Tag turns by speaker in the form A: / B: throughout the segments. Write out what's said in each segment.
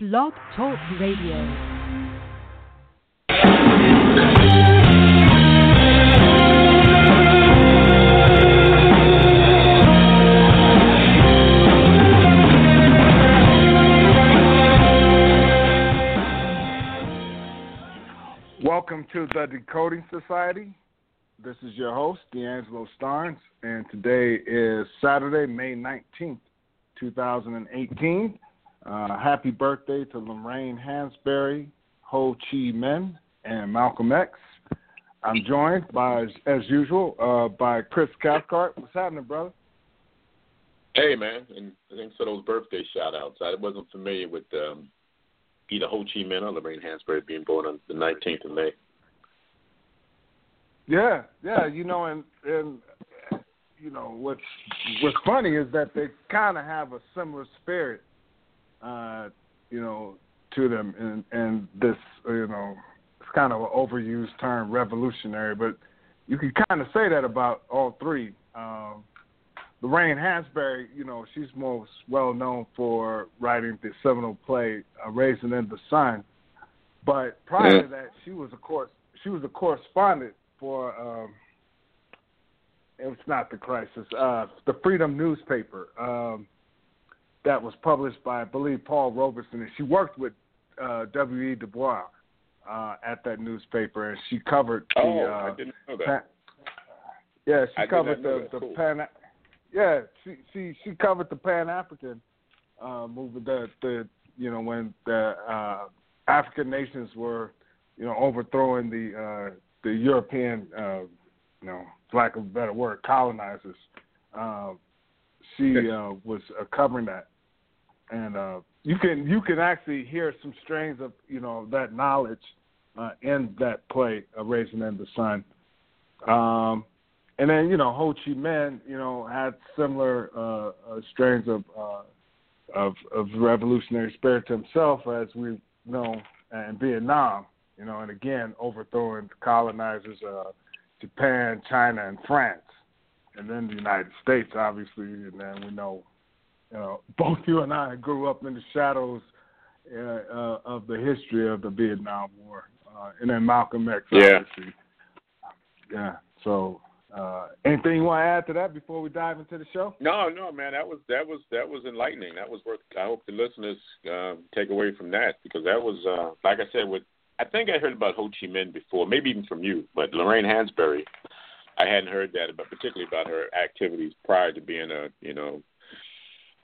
A: Blog Talk Radio.
B: Welcome to the Decoding Society. This is your host, D'Angelo Starnes, and today is Saturday, May 19th, 2018. Uh, happy birthday to Lorraine Hansberry, Ho Chi Minh, and Malcolm X. I'm joined by, as usual, uh, by Chris Cathcart. What's happening, brother?
C: Hey, man, and thanks for those birthday shout outs. I wasn't familiar with um, either Ho Chi Minh or Lorraine Hansberry being born on the 19th of May.
B: Yeah, yeah, you know, and and you know what's what's funny is that they kind of have a similar spirit, uh, you know, to them, and and this, you know, it's kind of an overused term, revolutionary, but you can kind of say that about all three. Um, Lorraine Hansberry, you know, she's most well known for writing the seminal play uh, "Raisin in the Sun," but prior
C: Yeah.
B: to that, she was a course she was a correspondent for um, it's not the crisis, uh, the Freedom newspaper um, that was published by I believe Paul Robeson, and she worked with uh, W. E. Du Bois uh, at that newspaper, and she covered the.
C: Oh,
B: uh,
C: I didn't know that.
B: Pan- yeah, she
C: I
B: covered the the
C: cool.
B: pan. Yeah, she she she covered the Pan African uh, movement. The the you know when the uh, African nations were you know overthrowing the uh, the European uh, you know lack of a better word colonizers. Uh, she uh, was uh, covering that, and uh, you can you can actually hear some strains of you know that knowledge uh, in that play, uh, "Raisin in the Sun." Um, and then you know Ho Chi Minh, you know, had similar uh, uh, strains of, uh, of of revolutionary spirit to himself, as we know in Vietnam. You know, and again overthrowing colonizers, uh, Japan, China, and France, and then the United States, obviously. And then we know, you know, both you and I grew up in the shadows uh, uh, of the history of the Vietnam War, uh, and then Malcolm X,
C: Yeah.
B: obviously. Yeah. So, uh, anything you want to add to that before we dive into the show?
C: No, no, man, that was that was that was enlightening. That was worth. I hope the listeners um, take away from that because that was, uh, like I said, with I think I heard about Ho Chi Minh before, maybe even from you, but Lorraine Hansberry, I hadn't heard that, but particularly about her activities prior to being a, you know,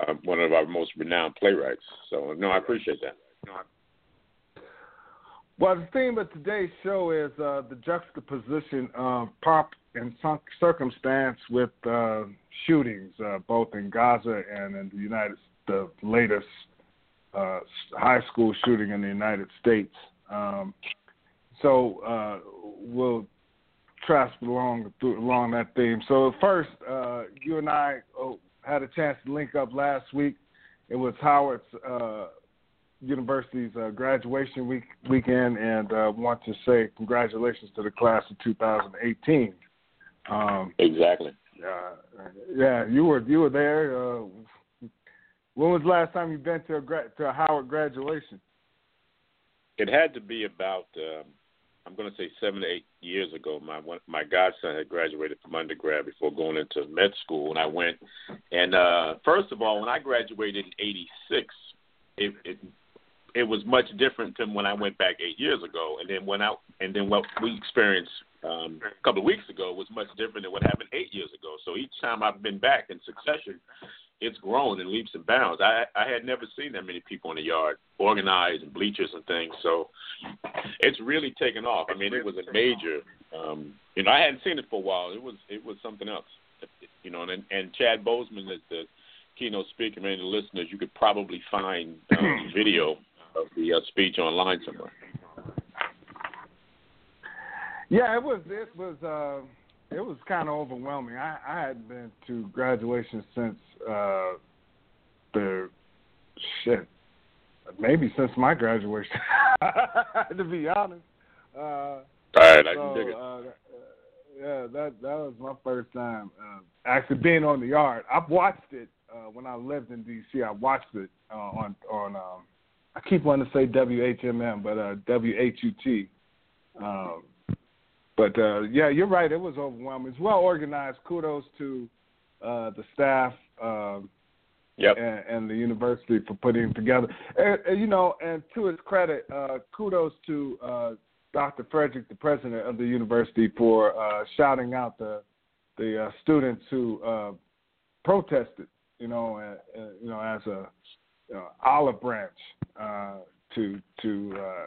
C: uh, one of our most renowned playwrights. So no, I appreciate that.
B: Well, the theme of today's show is uh, the juxtaposition of pop and circumstance with uh, shootings, uh, both in Gaza and in the United, the latest uh, high school shooting in the United States. Um, so uh, we'll trespass along along that theme. So first, uh, you and I oh, had a chance to link up last week. It was Howard's. Uh, University's uh, graduation week weekend, and uh, want to say congratulations to the class of 2018. Um,
C: exactly.
B: uh, yeah, you were you were there. Uh, when was the last time you've been to a gra- to a Howard graduation?
C: It had to be about um, I'm going to say seven to eight years ago. My my godson had graduated from undergrad before going into med school, and I went. And uh, first of all, when I graduated in '86, it, it it was much different than when I went back eight years ago. And then when I and then what we experienced um, a couple of weeks ago was much different than what happened eight years ago. So each time I've been back in succession, it's grown in leaps and bounds. I I had never seen that many people in the yard organized and bleachers and things. So it's really taken off. I mean, it was a major. Um, you know, I hadn't seen it for a while. It was it was something else. You know, and and Chad Boseman is the keynote speaker. Man, the listeners, you could probably find um, video of the uh, speech online somewhere.
B: Yeah, it was it was uh, it was kind of overwhelming. I I hadn't been to graduation since uh, the shit maybe since my graduation. to be honest. Uh,
C: All right, I
B: so,
C: can dig it.
B: uh, yeah, that that was my first time uh, actually being on the yard. I've watched it uh, when I lived in D.C. I watched it uh, on on um, I keep wanting to say WHMM, but uh, WHUT. Um, but uh, yeah, you're right. It was overwhelming. It's well organized. Kudos to uh, the staff um,
C: yep.
B: and, and the university for putting it together. And, and, you know, and to its credit, uh, kudos to uh, Dr. Frederick, the president of the university, for uh, shouting out the the uh, students who uh, protested. You know, uh, uh, you know, as a you know, olive branch uh, to to uh,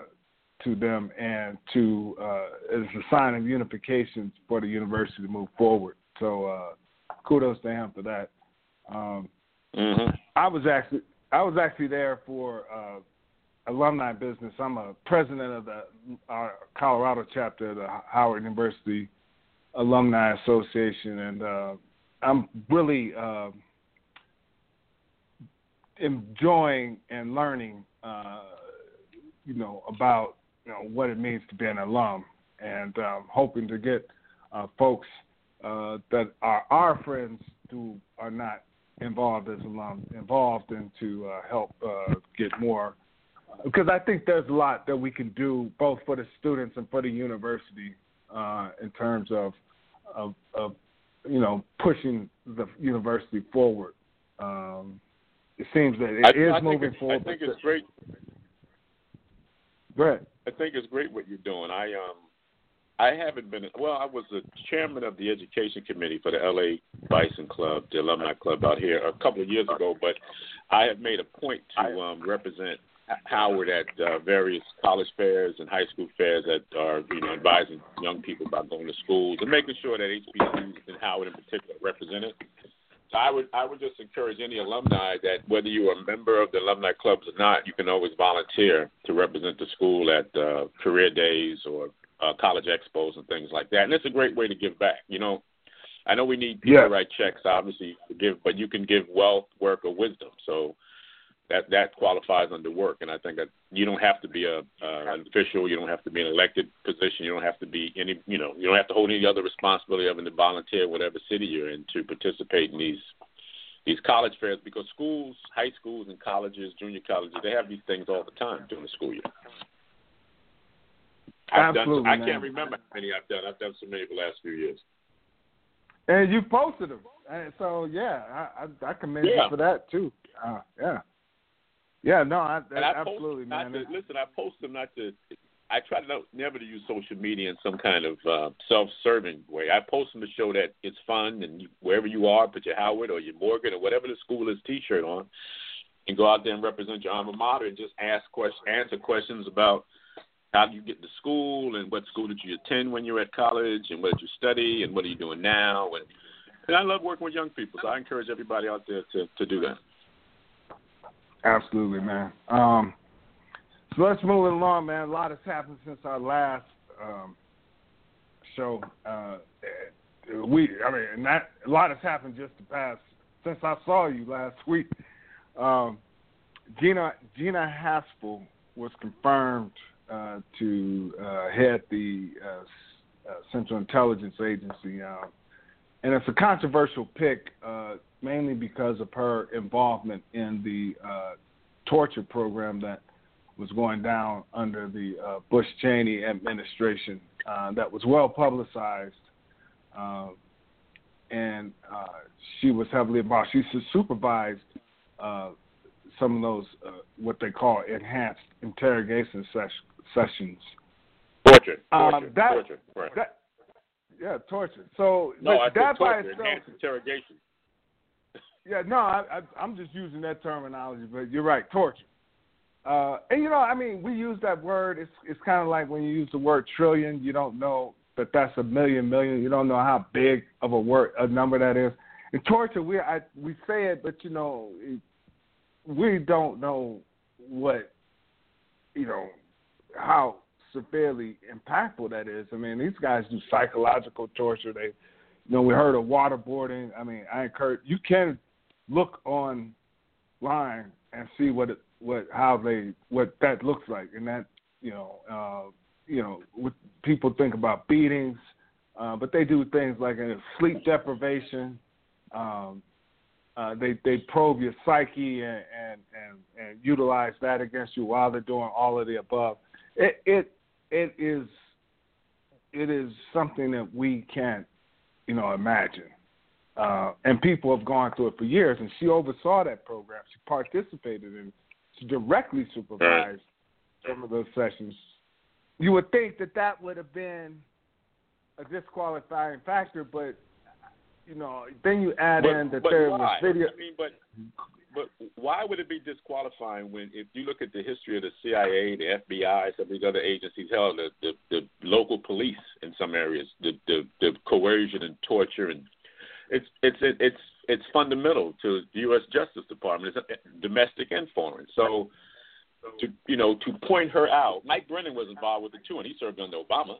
B: to them and to uh, as a sign of unification for the university to move forward. So uh, kudos to him for that. Um,
C: mm-hmm.
B: I was actually I was actually there for uh, alumni business. I'm a president of the our Colorado chapter of the Howard University Alumni Association, and uh, I'm really uh, enjoying and learning, uh, you know, about you know what it means to be an alum, and um, hoping to get uh, folks uh, that are our friends who are not involved as alums involved and to uh, help uh, get more. Because I think there's a lot that we can do both for the students and for the university uh, in terms of, of, of, you know, pushing the university forward. Um, it seems that it
C: I,
B: is
C: I
B: moving forward.
C: I think it's great.
B: Go ahead.
C: I think it's great what you're doing. I um I haven't been well. I was the chairman of the education committee for the LA Bison Club, the alumni club out here, a couple of years ago. But I have made a point to um, represent Howard at uh, various college fairs and high school fairs that are you know advising young people about going to schools and making sure that HBCUs and Howard in particular are represented. I would I would just encourage any alumni that whether you are a member of the alumni clubs or not, you can always volunteer to represent the school at uh, career days or uh, college expos and things like that. And it's a great way to give back. You know, I know we need people
B: yeah.
C: to write checks, obviously, to give, but you can give wealth, work, or wisdom. So that that qualifies under work. And I think that you don't have to be a uh, an official, you don't have to be an elected position, you don't have to be any, you know, you don't have to hold any other responsibility other than to volunteer whatever city you're in to participate in these these college fairs because schools, high schools, and colleges, junior colleges, they have these things all the time during the school year. I've
B: Absolutely,
C: done, I can't remember how many I've done. I've done so many the last few years.
B: And you posted them, and so yeah, I I, I commend
C: Yeah.
B: you for that too. Uh, yeah, yeah, no, I,
C: I
B: absolutely, man.
C: Not to, listen, I post them not to. I try to never to use social media in some kind of uh, self-serving way. I post them to show that it's fun, and you, wherever you are, put your Howard or your Morgan or whatever the school is T-shirt on, and go out there and represent your alma mater and just ask questions, answer questions about how do you get to school and what school did you attend when you were at college and what did you study and what are you doing now and and I love working with young people, so I encourage everybody out there to to do that.
B: Absolutely, man. Um, so let's move it along, man. A lot has happened since our last um, show. Uh, we, I mean, a lot has happened just the past since I saw you last week. Um, Gina Gina Haspel was confirmed uh, to uh, head the uh, uh, Central Intelligence Agency, uh, and it's a controversial pick, uh, mainly because of her involvement in the uh, torture program that was going down under the uh, Bush Cheney administration. Uh, that was well publicized, uh, and uh, she was heavily involved. She supervised uh, some of those uh, what they call enhanced interrogation ses- sessions.
C: Torture,
B: Um, that-
C: torture. Right.
B: That, yeah, torture. So
C: no, I
B: that by
C: torture,
B: itself,
C: interrogation.
B: Yeah, no, I, I, I'm just using that terminology, but you're right, torture. Uh, and you know, I mean, we use that word. It's it's kind of like when you use the word trillion. You don't know that that's a million million. You don't know how big of a word a number that is. And torture, we I, we say it, but you know, it, we don't know what you know how severely impactful that is. I mean, these guys do psychological torture. They, you know, we heard of waterboarding. I mean, I encourage you can look online and see what it, what how they what that looks like, and that you know uh, you know what people think about beatings, uh, but they do things like uh, sleep deprivation, um, uh, they they probe your psyche and, and and and utilize that against you while they're doing all of the above. It it it is it is something that we can't you know imagine. Uh, and people have gone through it for years. And she oversaw that program. She participated in. She directly supervised some of those sessions. You would think that that would have been a disqualifying factor, but you know, then you add
C: but,
B: in that
C: but
B: there
C: why?
B: was video.
C: I mean, but but why would it be disqualifying when if you look at the history of the CIA, the FBI, some of these other agencies, hell, the the, the local police in some areas, the, the the coercion and torture and it's it's it's it's fundamental to the U.S. Justice Department. It's uh, domestic and foreign. So to you know to point her out, Mike Brennan was involved with it too, and he served under Obama.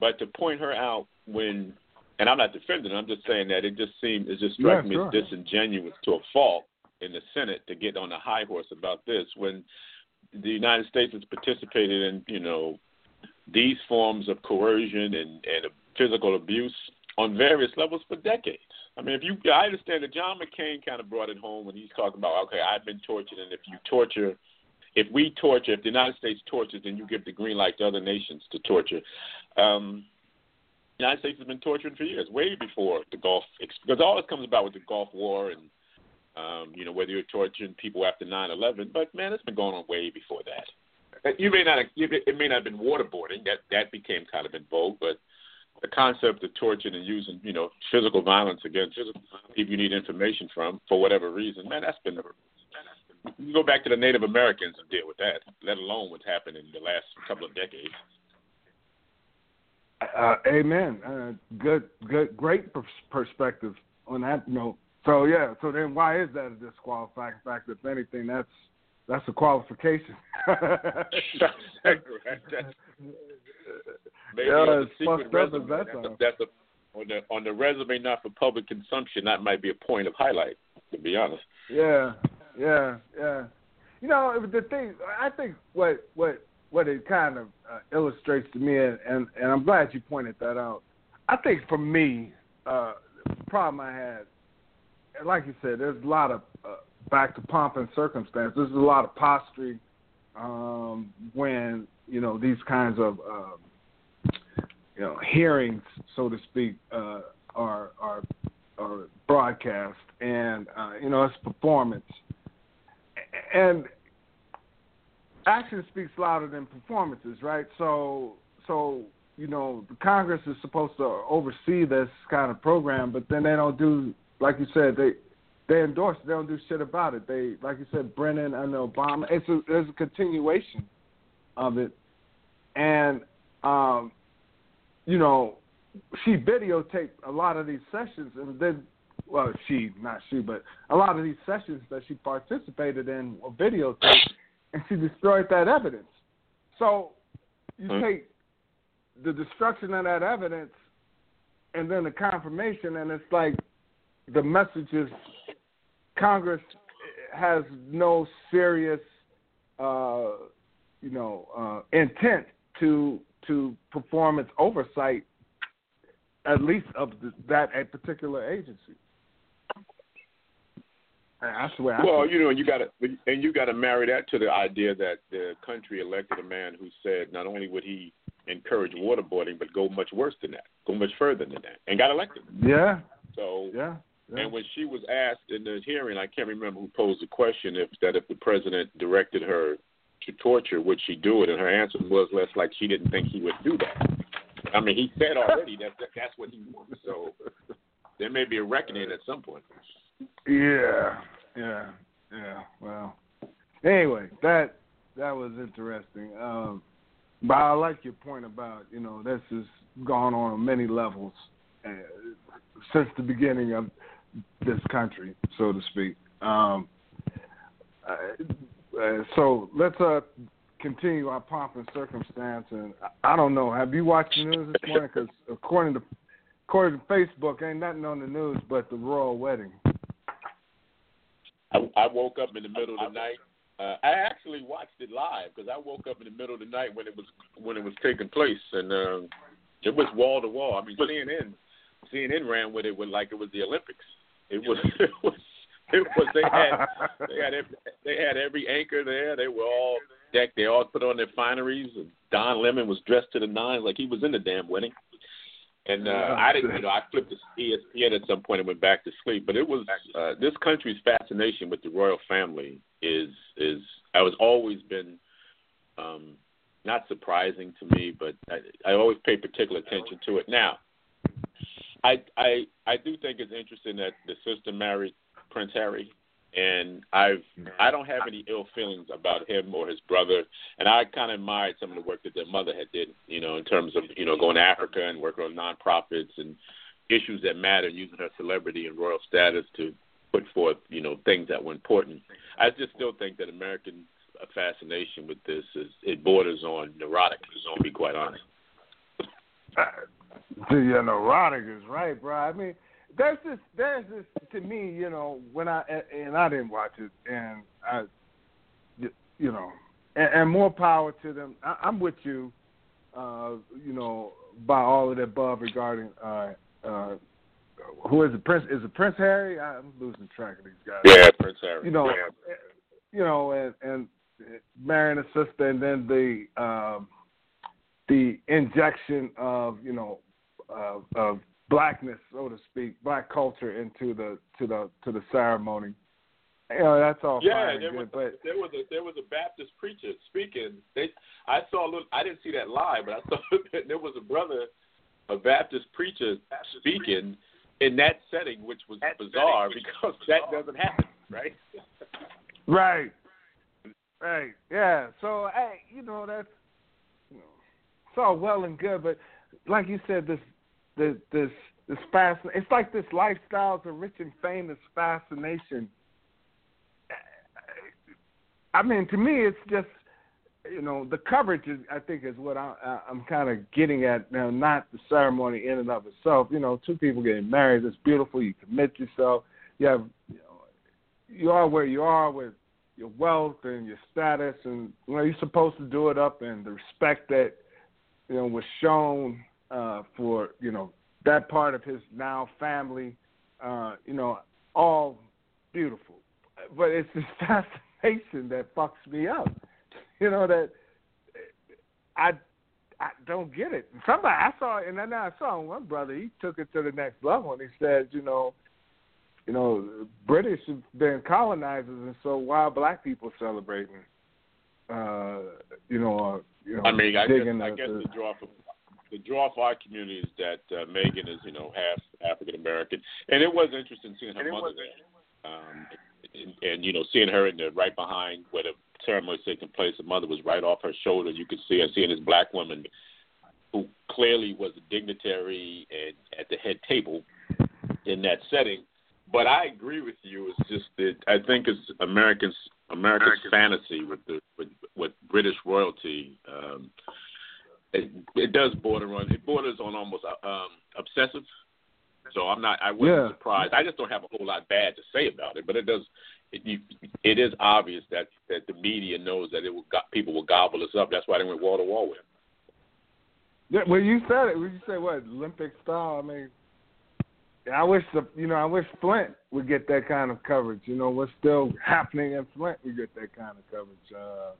C: But to point her out when and I'm not defending. I'm just saying that it just seemed it just struck
B: Yeah,
C: me
B: sure.
C: as disingenuous to a fault in the Senate to get on a high horse about this when the United States has participated in you know these forms of coercion and and physical abuse on various levels for decades. I mean, if you, I understand that John McCain kind of brought it home when he's talking about, okay, I've been tortured, and if you torture, if we torture, if the United States tortures, then you give the green light to other nations to torture. Um, the United States has been torturing for years, way before the Gulf, because all this comes about with the Gulf War and, um, you know, whether you're torturing people after 9/11. But man, it's been going on way before that. You may not, it may not have been waterboarding. That that became kind of in vogue, but the concept of torturing and using, you know, physical violence against people you need information from for whatever reason, man, that's been. You go back to the Native Americans and deal with that, let alone what's happened in the last couple of decades.
B: Uh, amen. Uh, good, good, great pers- perspective on that note. So yeah. So then, why is that a disqualifying factor? If anything, that's that's a qualification.
C: Maybe
B: Yeah,
C: on
B: it's
C: the secret resume,
B: as
C: that's, a, that's a, on the on the resume not for public consumption. That might be a point of highlight. To be honest.
B: Yeah, yeah, yeah. You know, the thing I think what what what it kind of uh, illustrates to me, and, and and I'm glad you pointed that out. I think for me, uh, the problem I had, like you said, there's a lot of uh, back to pomp and circumstance. There's a lot of posturing um, when you know these kinds of uh, you know hearings, so to speak, uh, are are are broadcast, and uh, you know it's performance, and action speaks louder than performances, right? So so you know the Congress is supposed to oversee this kind of program, but then they don't do like you said they they endorse. They don't do shit about it. They like you said Brennan and Obama. It's a there's a continuation of it, and um, you know she videotaped a lot of these sessions, and then well she not she but a lot of these sessions that she participated in were videotaped, and she destroyed that evidence. So you
C: Hmm.
B: take the destruction of that evidence and then the confirmation and it's like the message is Congress has no serious uh you know uh intent to to perform its oversight at least of the, that a particular agency. The way I
C: Well, you know, you got to and you got to marry that to the idea that the country elected a man who said not only would he encourage waterboarding, but go much worse than that, go much further than that, and got elected.
B: yeah,
C: So,
B: yeah, yeah.
C: and when she was asked in the hearing, I can't remember who posed the question if that if the president directed her to torture, would she do it? And her answer was less like she didn't think he would do that. I mean, he said already that that- that's what he wants. So there may be a reckoning at some point.
B: Yeah, yeah, yeah. Well, anyway, that that was interesting. Um, but I like your point about you know this has gone on many levels uh, since the beginning of this country, so to speak. Um, uh, uh, so let's uh, continue our pomp and circumstance. And I- I don't know. Have you watched the news this morning? Because according to according to Facebook, ain't nothing on the news but the royal wedding.
C: I, I woke up in the middle of the night. Uh, I actually watched it live because I woke up in the middle of the night when it was when it was taking place, and um, it was wall to wall. I mean, CNN CNN ran with it with like it was the Olympics. It was it was it was they had they had every, they had every anchor there. They were all decked. They all put on their fineries. And Don Lemon was dressed to the nines like he was in the damn wedding. And uh, I didn't, you know, I flipped to ESPN at some point and went back to sleep. But it was uh, this country's fascination with the royal family is is I was always been um, not surprising to me, but I, I always pay particular attention to it. Now, I I I do think it's interesting that the sister married Prince Harry, and I've I don't have any ill feelings about him or his brother, and I kind of admired some of the work that their mother had did, you know, in terms of you know going to Africa and working on nonprofits and issues that matter, and using her celebrity and royal status to put forth you know things that were important. I just still think that American fascination with this is it borders on neurotic, to be quite honest.
B: Uh, the uh, neurotic is right, bro. I mean, there's this, there's this to me, you know, when I and I didn't watch it, and I, you know, and, and more power to them. I, I'm with you, uh, you know, by all of the above regarding uh, uh, who is it? Prince is it Prince Harry? I'm losing track of these guys.
C: Yeah, Prince Harry.
B: You know,
C: yeah.
B: you know, and and marrying a sister, and then the um, the injection of you know of, of blackness, so to speak, black culture into the to the to the ceremony. You know, that's all
C: yeah,
B: fine
C: there
B: good,
C: was,
B: but
C: there was a there was a Baptist preacher speaking. They I saw a little. I didn't see that live, but I saw that there was a brother, a Baptist preacher speaking in that setting, which was that bizarre setting, because that bizarre. doesn't happen, right?
B: right, right, yeah. So hey, you know that's you know, it's all well and good, but like you said, this this this this fast. It's like this lifestyles of rich and famous fascination. I mean, to me, it's just you know the coverage is I think is what I, I'm kind of getting at now, not the ceremony in and of itself. You know, two people getting married, it's beautiful. You commit yourself. You have you know, you are where you are with your wealth and your status, and you know you're supposed to do it up, and the respect that you know was shown uh, for you know that part of his now family. Uh, you know, all beautiful, but it's this fascination that fucks me up. You know that I I don't get it. Somebody I saw, and then I saw one brother. He took it to the next level, and he said, you know, you know, British have been colonizers, and so why are black people celebrating? Uh, you know, uh, you know,
C: I mean, I guess,
B: the,
C: I guess the draw for the draw for our community is that uh, Meghan is, you know, half African American, and it was interesting seeing her mother there, um, and, and you know, seeing her in the right behind where the ceremony was taking place. The mother was right off her shoulder. You could see her seeing this black woman who clearly was a dignitary and at the head table in that setting. But I agree with you. It's just that I think it's Americans America's fantasy with the with, with British royalty. Um, it, it does border on it borders on almost uh, um, obsessive. So I'm not I wasn't
B: yeah.
C: surprised. I just don't have a whole lot bad to say about it, but it does. It, you, it is obvious that that the media knows that it will got, people will gobble us up. That's why they went wall to wall with him.
B: Yeah, well, you said it. When you say what Olympic style, I mean, I wish the you know I wish Flint would get that kind of coverage. You know what's still happening in Flint, we get that kind of coverage. Uh,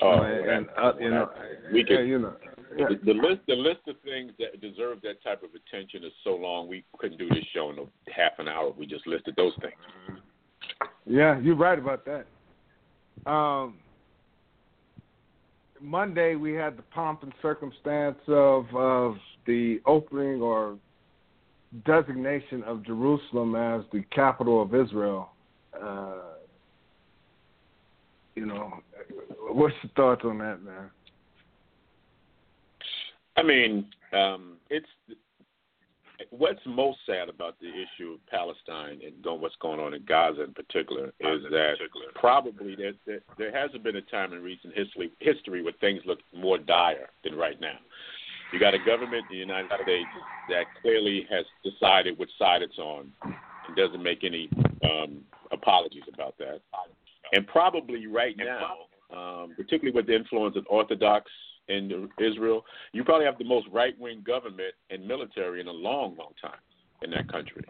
C: Oh,
B: and, and uh, you know,
C: we could,
B: yeah, you know, yeah.
C: the, the list the list of things that deserve that type of attention is so long. We couldn't do this show in a half an hour. We just listed those things.
B: Yeah, you're right about that. Um, Monday we had the pomp and circumstance of of the opening or designation of Jerusalem as the capital of Israel. Uh, you know, what's your thoughts on that, man?
C: I mean, um, it's what's most sad about the issue of Palestine and going, what's going on in Gaza in particular is that probably there, there, there hasn't been a time in recent history history where things look more dire than right now. You got a government in the United States that clearly has decided which side it's on and doesn't make any um, apologies about that. And probably right now, um, particularly with the influence of Orthodox in Israel, you probably have the most right wing government and military in a long, long time in that country.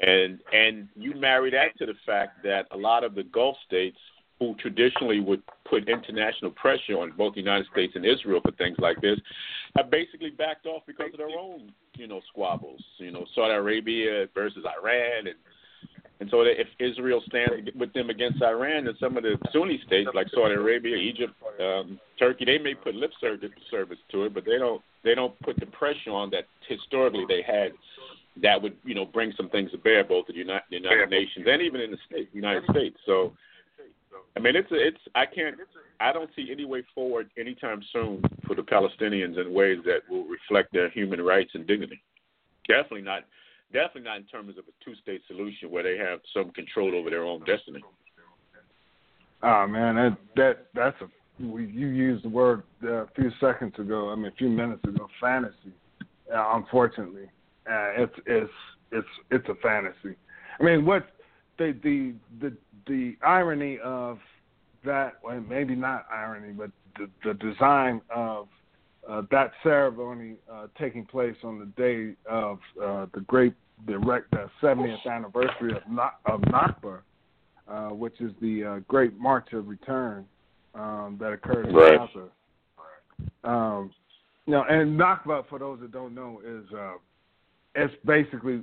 C: and and you marry that to the fact that a lot of the Gulf states who traditionally would put international pressure on both the United States and Israel for things like this have basically backed off because of their own, you know, squabbles. You know, Saudi Arabia versus Iran and and so if Israel stands with them against Iran, then some of the Sunni states like Saudi Arabia, Egypt, um, Turkey, they may put lip service to it, but they don't they don't put the pressure on that historically they had that would you know bring some things to bear both the United, the United Nations and even in the state, United States. So I mean it's a, it's I can't I don't see any way forward anytime soon for the Palestinians in ways that will reflect their human rights and dignity. Definitely not Definitely not in terms of a two-state solution where they have some control over their own destiny.
B: Oh man, that that that's a you used the word uh, a few seconds ago. I mean, a few minutes ago, fantasy. Uh, unfortunately, uh, it's it's it's it's a fantasy. I mean, what the the the the irony of that, well, maybe not irony, but the, the design of uh, that ceremony uh, taking place on the day of uh, the great the, the 70th anniversary of, of Nakba, uh, which is the uh, Great March of Return um, that occurred in
C: right.
B: Gaza. Um, you know, and Nakba, for those that don't know, is uh, it's basically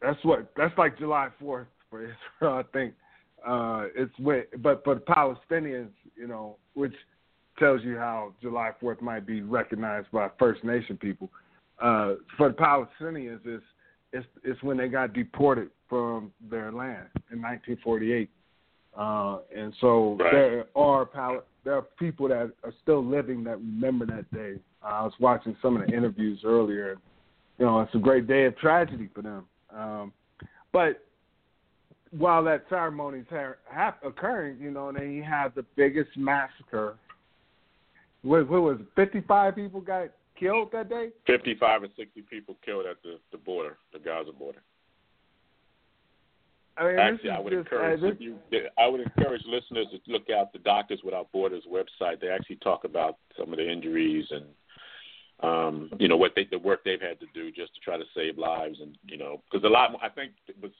B: that's what that's like July 4th for Israel, I think. Uh, it's with, but for the Palestinians, you know, which tells you how July 4th might be recognized by First Nation people. Uh, for the Palestinians, it's it's it's when they got deported from their land in 1948, uh, and so
C: right.
B: there are pal- there are people that are still living that remember that day. Uh, I was watching some of the interviews earlier. You know, it's a great day of tragedy for them. Um, but while that ceremony is ha- ha- occurring, you know, then you have the biggest massacre. What, what was it? 55 people got killed that day?
C: 55 or 60 people killed at the, the border, the Gaza border.
B: I mean,
C: Actually, I would
B: just,
C: encourage
B: uh, this,
C: you. I would encourage listeners to look out the Doctors Without Borders website. They actually talk about some of the injuries and um, you know what they the work they've had to do just to try to save lives and you know because a lot I think it was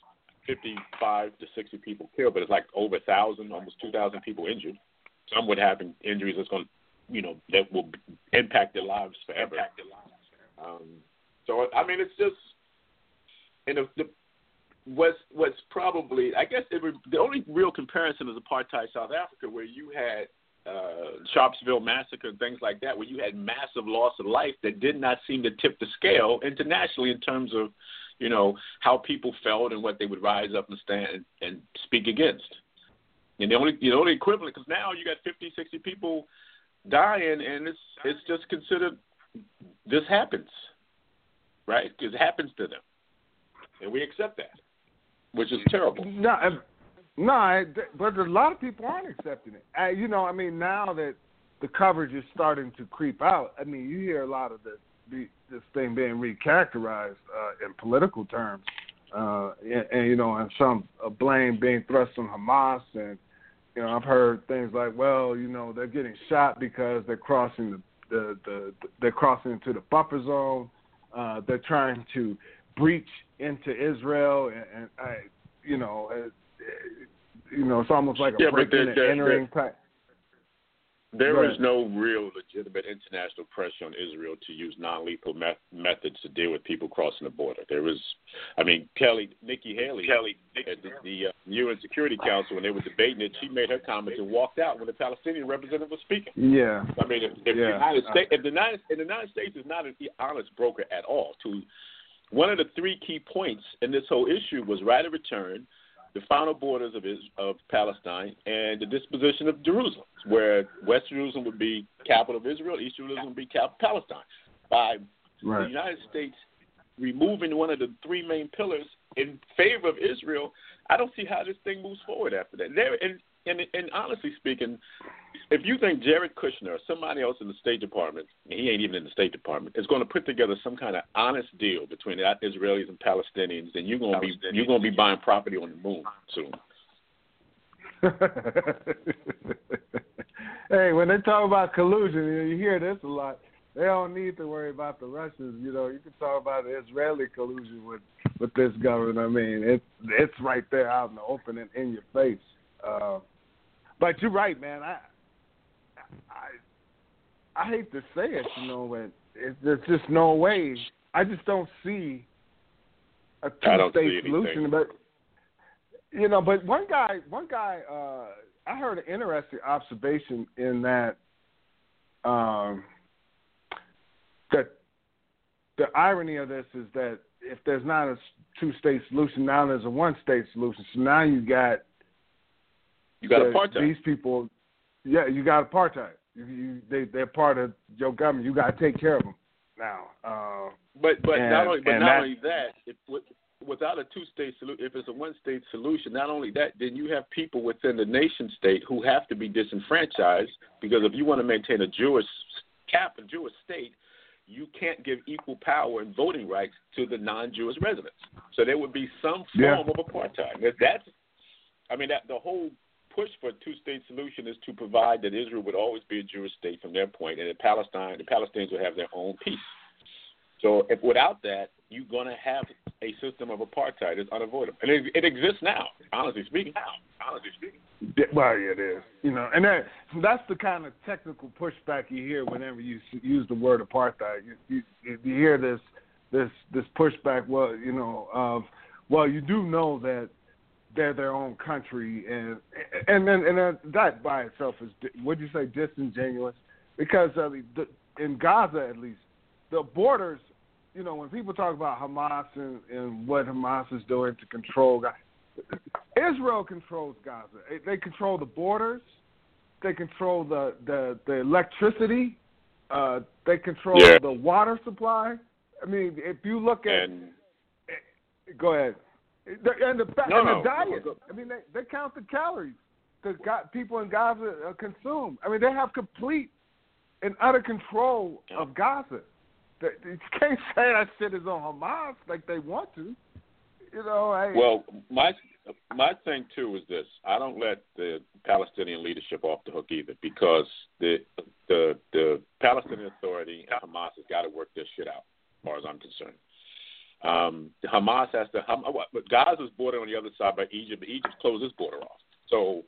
C: 55 to 60 people killed, but it's like over a thousand, almost 2,000 people injured. Some would have injuries that's going to you know that will impact their lives forever. Impact their lives. Um, so I mean, it's just and the, the what's what's probably I guess it would, the only real comparison is apartheid South Africa, where you had uh, Sharpeville massacre and things like that, where you had massive loss of life that did not seem to tip the scale internationally in terms of you know how people felt and what they would rise up and stand and, and speak against. And the only the only equivalent because now you got 50, 60 people dying, and it's it's just considered this happens, right? Because it happens to them, and we accept that, which is terrible.
B: No, no, but a lot of people aren't accepting it. Uh, you know, I mean, now that the coverage is starting to creep out, I mean, you hear a lot of this this thing being recharacterized uh, in political terms, uh, and, and you know, and some uh, blame being thrust on Hamas and you know, I've heard things like, well, you know, they're getting shot because they're crossing the the, the, the they're crossing into the buffer zone. Uh, they're trying to breach into Israel, and, and I, you know, uh, you know, it's almost like a
C: yeah,
B: breaking and entering type.
C: There is no real legitimate international pressure on Israel to use non-lethal met- methods to deal with people crossing the border. There was, I mean, Kelly, Nikki Haley, Kelly, at the, the uh, UN Security Council when they were debating it, she made her comments and walked out when the Palestinian representative was speaking.
B: Yeah.
C: I mean, if, if
B: yeah.
C: the United States, if the United, if the United States is not an honest broker at all, to one of the three key points in this whole issue was right of return the final borders of, of Palestine and the disposition of Jerusalem, where West Jerusalem would be capital of Israel, East Jerusalem would be capital of Palestine. By
B: right.
C: the United States removing one of the three main pillars in favor of Israel, I don't see how this thing moves forward after that. There, and and, and honestly speaking, if you think Jared Kushner or somebody else in the State Department, he ain't even in the State Department, is going to put together some kind of honest deal between the Israelis and Palestinians, then you're going to be you're going to be buying property on the moon soon.
B: hey, when they talk about collusion, you hear this a lot. They don't need to worry about the Russians. You know, you can talk about the Israeli collusion with with this government. I mean, it's it's right there out in the open and in your face. Uh, but you're right, man. I I I hate to say it, you know, but it, there's just no way. I just don't see a two-state solution. But you know, but one guy, one guy, uh, I heard an interesting observation in that um, that the irony of this is that if there's not a two-state solution, now there's a one-state solution. So now you got
C: you got the, apartheid.
B: These people, yeah, you got apartheid. You, you, they they're part of your government. You got to take care of them now. Uh,
C: but but
B: and,
C: not only but not
B: that,
C: only that, if, without a two-state solution, if it's a one-state solution, not only that, then you have people within the nation state who have to be disenfranchised because if you want to maintain a Jewish cap, a Jewish state, you can't give equal power and voting rights to the non-Jewish residents. So there would be some form
B: yeah.
C: of apartheid. That's, I mean, that the whole push for a two-state solution is to provide that Israel would always be a Jewish state from their point, and that Palestine, the Palestinians would have their own peace. So if without that, you're going to have a system of apartheid. It's unavoidable, and it, it exists now. Honestly speaking, now, honestly speaking.
B: Well, yeah, it is. You know, and that that's the kind of technical pushback you hear whenever you use the word apartheid. You, you, you hear this this this pushback. Well, you know, of well, you do know that they're their own country, and and then and, and that by itself is would you say disingenuous? Because uh, the, in Gaza, at least, the borders. You know, when people talk about Hamas and, and what Hamas is doing to control Gaza, Israel controls Gaza. They control the borders. They control the the, the electricity. Uh, they control
C: yeah.
B: the water supply. I mean, if you look at,
C: and,
B: go ahead. And the,
C: no,
B: and the
C: no.
B: diet. I mean, they, they count the calories that people in Gaza uh, consume. I mean, they have complete and utter control
C: yeah.
B: of Gaza. They, you can't say that shit is on Hamas like they want to. You know, I,
C: well, my my thing too is this: I don't let the Palestinian leadership off the hook either, because the the the Palestinian Authority and Hamas has got to work this shit out, as far as I'm concerned. Um, Hamas has to. But Gaza's border on the other side by Egypt. But Egypt closed its border off. So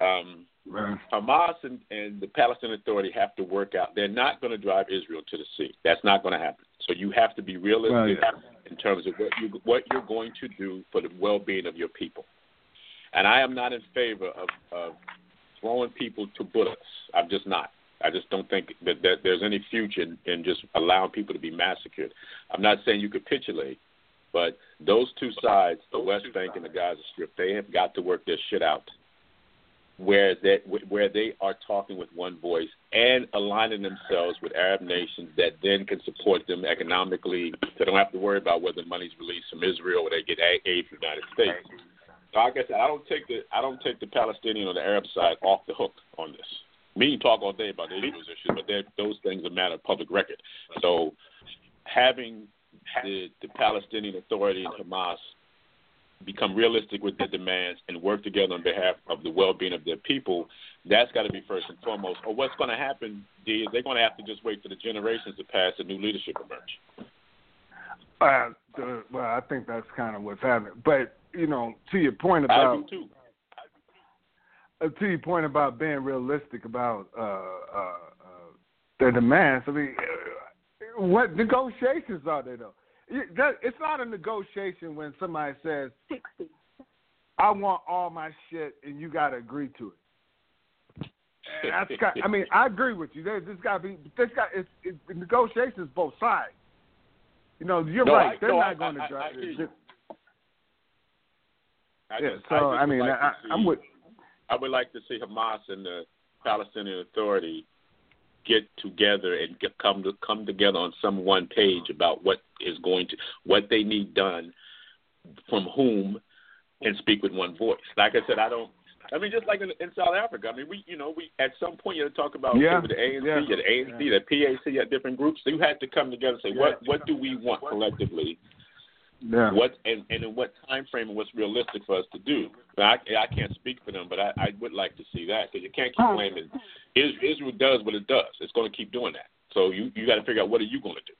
C: um,
B: right.
C: Hamas and, and the Palestinian Authority have to work out. They're not going to drive Israel to the sea. That's not going to happen. So you have to be realistic
B: right.
C: in terms of what you what you're going to do for the well-being of your people. And I am not in favor of, of throwing people to bullets. I'm just not. I just don't think that, that there's any future in, in just allowing people to be massacred. I'm not saying you capitulate, but those two sides, the West Bank and the Gaza Strip, they have got to work their shit out. Where that where they are talking with one voice and aligning themselves with Arab nations that then can support them economically, so they don't have to worry about whether money's released from Israel or they get aid from the United States. So like I said, I don't take the I don't take the Palestinian or the Arab side off the hook on this. Me can talk all day about the Israel's issues, but those things are matter of public record. So having the, the Palestinian Authority and Hamas become realistic with their demands and work together on behalf of the well-being of their people, that's got to be first and foremost. Or what's going to happen, D, is they're going to have to just wait for the generations to pass and new leadership emerge.
B: Uh, the, well, I think that's kind of what's happening. But you know, to your point about
C: I do too
B: uh, to your point about being realistic about uh, uh, uh, their demands, I mean, uh, what negotiations are there though? It's not a negotiation when somebody says,
A: "60,
B: I want all my shit, and you got to agree to it." And that's kind, I mean, I agree with you. There's this got to be this got it's, it's negotiations both sides. You know, you're
C: no,
B: right.
C: I,
B: They're
C: no,
B: not going
C: I,
B: to drive.
C: I, I hear you. I
B: yeah,
C: just,
B: so
C: I,
B: I mean,
C: like
B: I,
C: see,
B: I'm with.
C: I would like to see Hamas and the Palestinian Authority get together and get, come to come together on some one page about what is going to what they need done from whom and speak with one voice. Like I said, I don't. I mean, just like in, in South Africa. I mean, we you know we at some point you talk about
B: yeah,
C: the ANC,
B: yeah,
C: the ANC,
B: yeah.
C: the PAC, at different groups. You had to come together and say
B: Yeah.
C: what what do we want collectively
B: Yeah.
C: what and, and in what time frame and what's realistic for us to do. I, I can't speak for them, but I, I would like to see that because you can't keep blaming Israel, Israel does what it does. It's going to keep doing that. So you you got to figure out what are you going to do.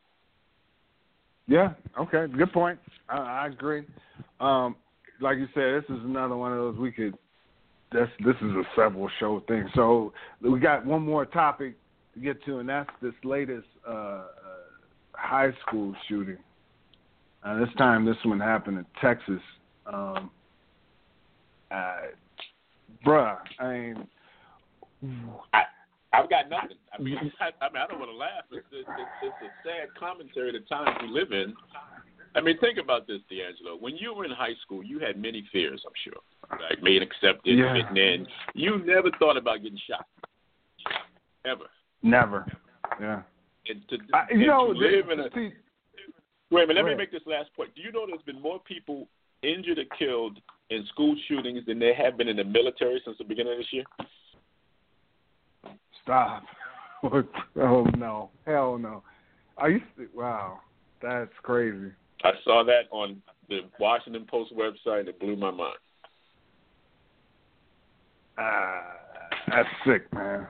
B: Yeah. Okay. Good point. I, I agree. Um, like you said, this is another one of those we could. This this is a several show thing. So we got one more topic to get to, and that's this latest uh, uh, high school shooting. Uh, this time, this one happened in Texas. Um, uh, bruh, I mean,
C: I, I've got nothing. I mean, I, I mean, I don't want to laugh. It's, it's, it's a sad commentary the times we live in. I mean, think about this, D'Angelo. When you were in high school, you had many fears, I'm sure, like being accepted,
B: yeah.
C: fitting in. You never thought about getting shot, ever.
B: Never. Yeah.
C: And to,
B: I, you
C: and
B: know,
C: to live in a,
B: see,
C: wait a minute. Let me make this last point. Do you know there's been more people injured or killed in school shootings than there have been in the military since the beginning of this year?
B: Stop. oh no. Hell no. Are you wow. That's crazy.
C: I saw that on the Washington Post website. and It blew my mind.
B: Uh, that's sick, man.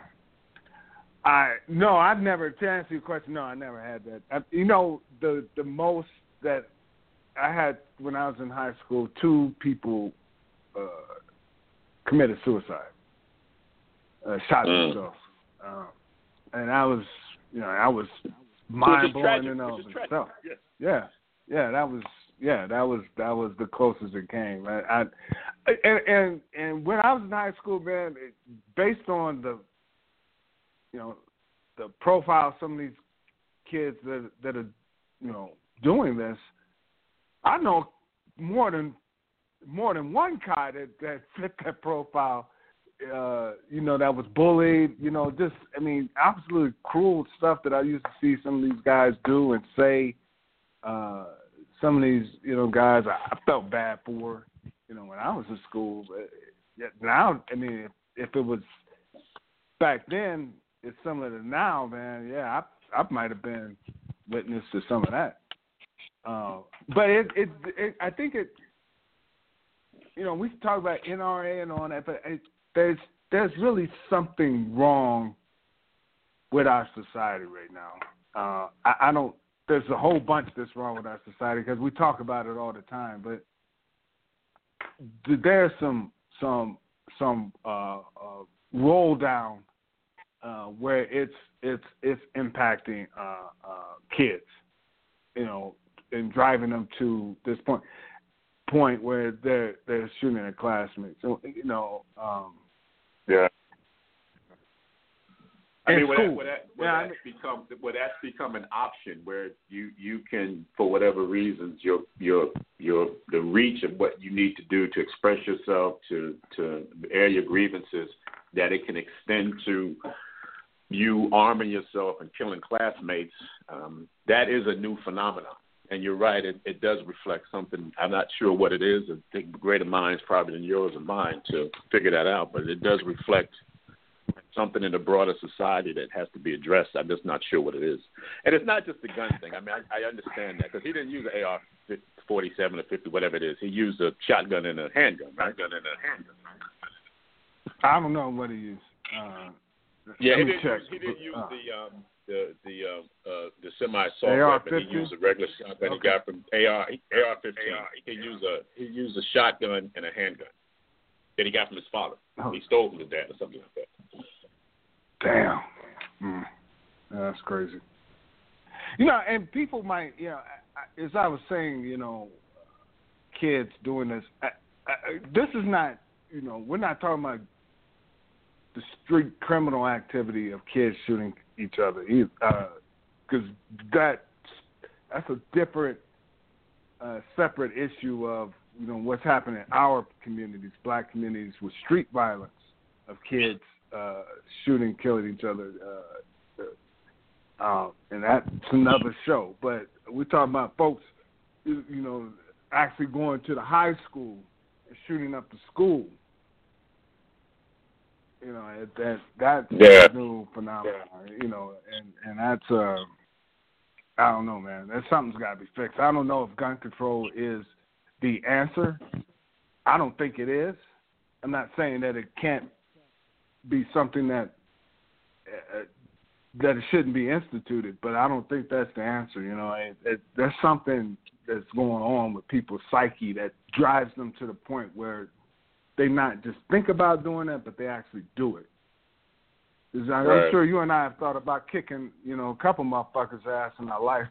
B: I no, I've never to answer your question. No, I never had that. I, you know, the the most that I had when I was in high school, two people uh, committed suicide, uh, shot
C: Mm.
B: themselves, um, and I was, you know, I was mind blowing
C: Which
B: of itself.
C: Yes.
B: Yeah, yeah, that was yeah, that was that was the closest it came. I, I and and and when I was in high school, man, it, based on the you know the profile of some of these kids that that are you know doing this, I know more than more than one guy that that fit that profile. Uh, you know, that was bullied. You know, just I mean, absolutely cruel stuff that I used to see some of these guys do and say. Uh, some of these, you know, guys I, I felt bad for, you know, when I was in school. But now, I mean, if, if it was back then, it's similar to now, man. Yeah, I I might have been witness to some of that. Uh, but it, it, it, I think it, you know, we talk about NRA and all that, but it, there's there's really something wrong with our society right now. Uh, I, I don't there's a whole bunch that's wrong with our society because we talk about it all the time. But there's some some some uh, uh, roll down uh, where it's it's it's impacting uh, uh, kids, you know, and driving them to this point point where they're they're shooting their classmates. So you know, um,
C: Yeah. I mean, where, that, where, that, where
B: Yeah, I
C: that's become where that's become an option, where you you can, for whatever reasons, your your your the reach of what you need to do to express yourself, to to air your grievances, that it can extend to you arming yourself and killing classmates. Um, that is a new phenomenon, and you're right. It, it does reflect something. I'm not sure what it is. I think greater minds probably than yours and mine to figure that out, but it does reflect something in the broader society that has to be addressed. I'm just not sure what it is. And it's not just the gun thing. I mean, I, I understand that because he didn't use an AR-47 or 50, whatever it is. He used a shotgun and a handgun, right? Shotgun and a handgun.
B: I don't know what he used. Uh,
C: Yeah, he didn't,
B: check.
C: use, he didn't use
B: Uh,
C: the um, the the uh, uh, the semi-assault weapon. He used a regular shotgun he got from AR AR-15. He used a he used a shotgun and a handgun that he got from his father.
B: Oh.
C: He stole from his dad or something like that.
B: Damn. Mm. That's crazy. You know, and people might, you know, as I was saying, you know, kids doing this. I, I, this is not, you know, we're not talking about the street criminal activity of kids shooting each other, because that that's a different, uh, separate issue of you know what's happening in our communities, black communities, with street violence of kids uh, shooting, killing each other. Uh, uh, uh, and that's another show. But we're talking about folks, you know, actually going to the high school and shooting up the school. You know, that that's
C: Yeah.
B: a new phenomenon. You know, and and that's uh, I don't know, man. There's something's got to be fixed. I don't know if gun control is the answer. I don't think it is. I'm not saying that it can't be something that uh, that it shouldn't be instituted, but I don't think that's the answer. You know, it, it, there's something that's going on with people's psyche that drives them to the point where they not just think about doing that, but they actually do it. I'm
C: right.
B: sure you and I have thought about kicking, you know, a couple motherfuckers' ass in our life.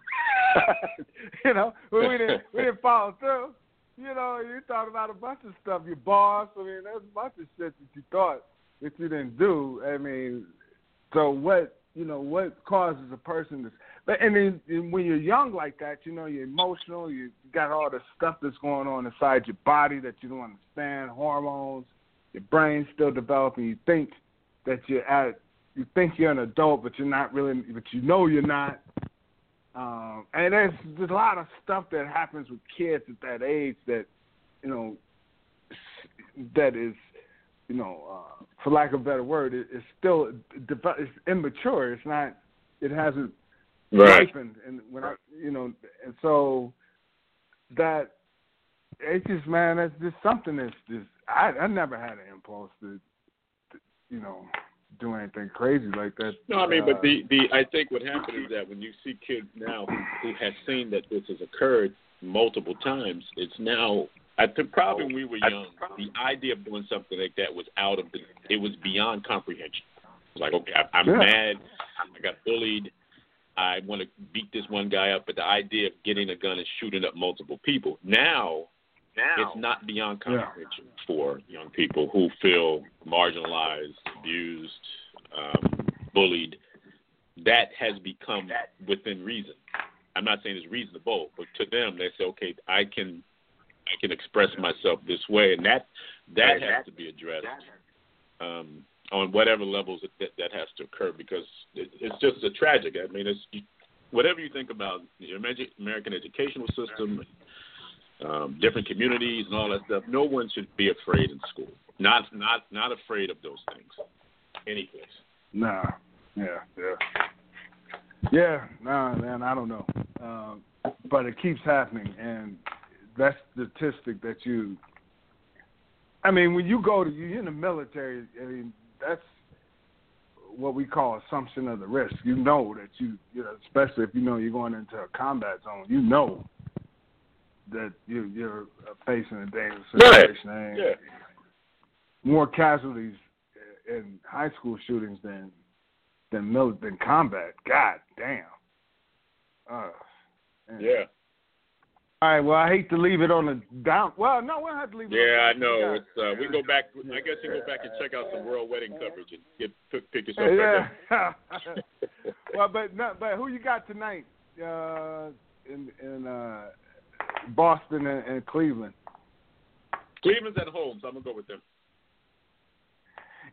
B: you know, we didn't we didn't follow through. You know, you thought about a bunch of stuff. Your boss, I mean, there's a bunch of shit that you thought that you didn't do. I mean, so what? You know, what causes a person to? And then when you're young like that, you know, you're emotional. You got all the stuff that's going on inside your body that you don't understand. Hormones. Your brain's still developing. You think that you're at. You think you're an adult, but you're not really. But you know you're not. Um, and there's, there's a lot of stuff that happens with kids at that age that, you know, that is, you know, uh, for lack of a better word, it, it's still it's immature. It's not. It hasn't
C: right.
B: ripened, and when I, you know, and so that it's just man, that's just something that's just I I never had an impulse to, to you know do anything crazy like that.
C: No, I mean,
B: uh,
C: but the the I think what happened is that when you see kids now who, who have seen that this has occurred multiple times, it's now. I think probably when we were young, the idea of doing something like that was out of the. It was beyond comprehension. It was like, okay, I, I'm
B: Yeah.
C: mad. I got bullied. I want to beat this one guy up, but the idea of getting a gun and shooting up multiple people now
D: Now,
C: it's not beyond comprehension for young people who feel marginalized, abused, um, bullied. That has become within reason. I'm not saying it's reasonable, but to them, they say, okay, I can, I can express myself this way, and that that has to be addressed um, on whatever levels that, that, has to occur because it, it's just a tragic. I mean, it's whatever you think about the American educational system, um, different communities, and all that stuff. No one should be afraid in school. Not not not afraid of those things. Any place.
B: Nah. Yeah, yeah. Yeah, nah, man, I don't know. Um, but it keeps happening, and that statistic that you. I mean, when you go to you're in the military, I mean that's what we call assumption of the risk. You know that you, you know, especially if you know you're going into a combat zone, you know that you, you're facing a dangerous
C: Right.
B: situation. And
C: Yeah.
B: More casualties in high school shootings than than than combat. God damn. Uh.
C: Yeah.
B: All right. Well, I hate to leave it on the down. Well, no, we'll have to leave it.
C: Yeah, I
B: on the
C: know. It's uh, we go back. I guess you go back and check out some royal wedding coverage and get pick, pick yourself back
B: Yeah.
C: up.
B: well, but no, but who you got tonight? Uh, in in uh, Boston and, and Cleveland.
C: Cleveland's at home, so I'm gonna go with them.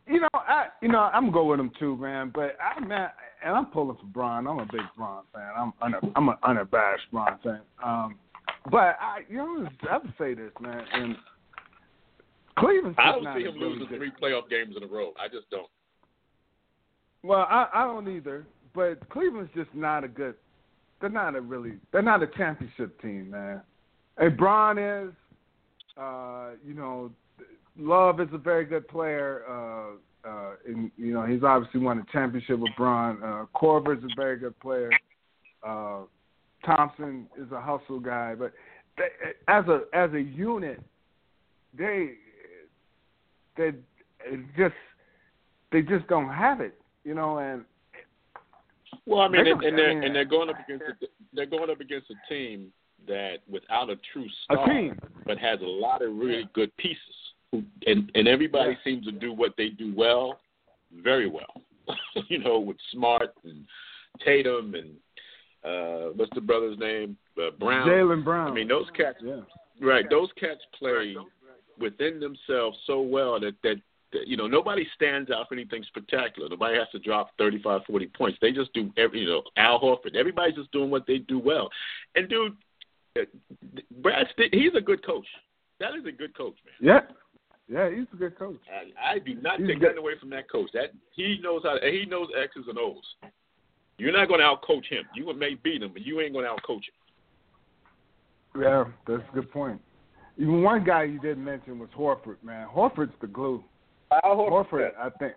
B: You know, I you know I'm gonna go with them too, man. But I man, and I'm pulling for Bron. I'm a big Bron fan. I'm un, I'm an unabashed Bron fan. Um, but I you know I have to say this, man. And Cleveland's
C: I don't see him losing three playoff games in a row. I just don't.
B: Well, I I don't either. But Cleveland's just not a good. They're not a really. They're not a championship team, man. And Bron is. Uh, you know, Love is a very good player. Uh, uh, and you know, he's obviously won a championship with Bron. Uh, Korver's a very good player. Uh, Thompson is a hustle guy, but they, as a as a unit, they they just they just don't have it, you know. And
C: Well, I mean,
B: They're
C: and, and they're and they're going up against a, they're going up against a team that without a true
B: a
C: star,
B: team,
C: but has a lot of really good pieces. And and everybody seems to do what they do well, very well. you know, with Smart and Tatum and uh what's the brother's name? Uh, Brown.
B: Jaylen Brown.
C: I mean, those cats.
B: yeah,
C: Right, those cats play within themselves so well that, that that you know nobody stands out for anything spectacular. Nobody has to drop 35, 40 points. They just do every you know Al Horford. Everybody's just doing what they do well. And dude, uh, Brad, he's a good coach. That is a good coach, man.
B: yeah, yeah. He's a good coach.
C: I, I do not
B: He's
C: take
B: good.
C: nothing away from that coach. That he knows how. To, He knows X's and O's. You're not going to outcoach him. You may beat him, but you ain't going to outcoach him.
B: Yeah, that's a good point. Even one guy you didn't mention was Horford. Man, Horford's the glue.
D: Al Horford.
B: Horford, I think.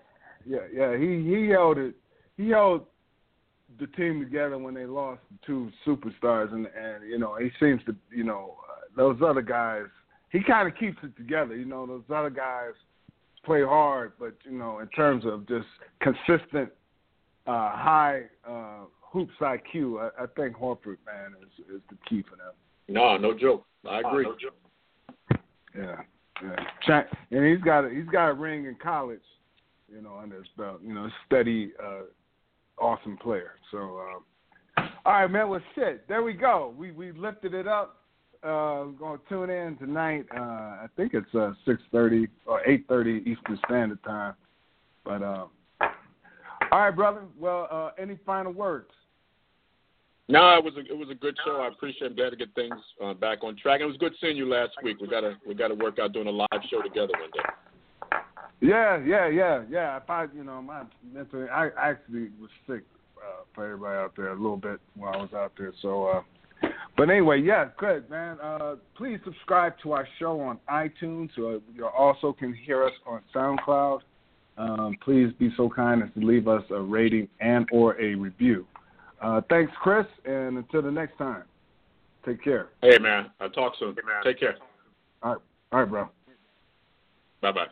B: Yeah, yeah. He he held it. He held the team together when they lost two superstars, and and you know he seems to you know uh, those other guys. He kind of keeps it together. You know those other guys play hard, but you know in terms of just consistent uh, high uh, hoops IQ, I, I think Horford man is is the key for them.
C: No, no joke. I agree. No
B: joke. Yeah, yeah. And he's got a, he's got a ring in college, you know, under his belt. You know, steady. Uh, awesome player. So, um, all right, man. Well, shit. There we go. We we lifted it up. Uh, going to tune in tonight. Uh, I think it's uh, six thirty or eight thirty Eastern Standard Time. But uh, all right, brother. Well, uh, any final words?
C: No, it was a it was a good show. I appreciate it. Glad to get things uh, back on track. It was good seeing you last week. We gotta we gotta work out doing a live show together one day.
B: Yeah, yeah, yeah, yeah. If I, you know, my mental, I actually was sick uh, for everybody out there a little bit while I was out there. So, uh, but anyway, yeah, good man. Uh, please subscribe to our show on iTunes. So you also can hear us on SoundCloud. Um, please be so kind as to leave us a rating and or a review. Uh, thanks, Chris, and until the next time, take care.
C: Hey man, I'll talk soon. Hey, man. Take care.
B: All right, all right, bro.
C: Bye bye.